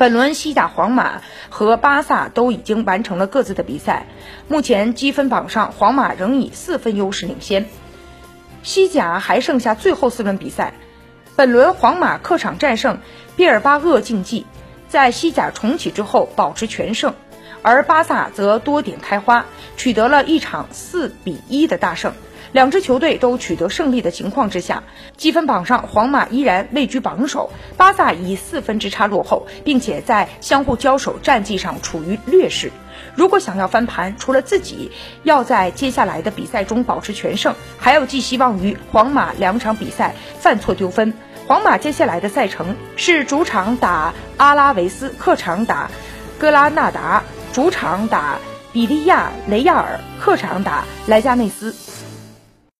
本轮西甲，皇马和巴萨都已经完成了各自的比赛，目前积分榜上，皇马仍以四分优势领先。西甲还剩下最后四轮比赛，本轮皇马客场战胜毕尔巴鄂竞技，在西甲重启之后保持全胜，而巴萨则多点开花，取得了一场四比一的大胜。两支球队都取得胜利的情况之下，积分榜上皇马依然位居榜首，巴萨以四分之差落后，并且在相互交手战绩上处于劣势。如果想要翻盘，除了自己要在接下来的比赛中保持全胜，还要寄希望于皇马两场比赛犯错丢分。皇马接下来的赛程是主场打阿拉维斯，客场打格拉纳达，主场打比利亚雷亚尔，客场打莱加内斯。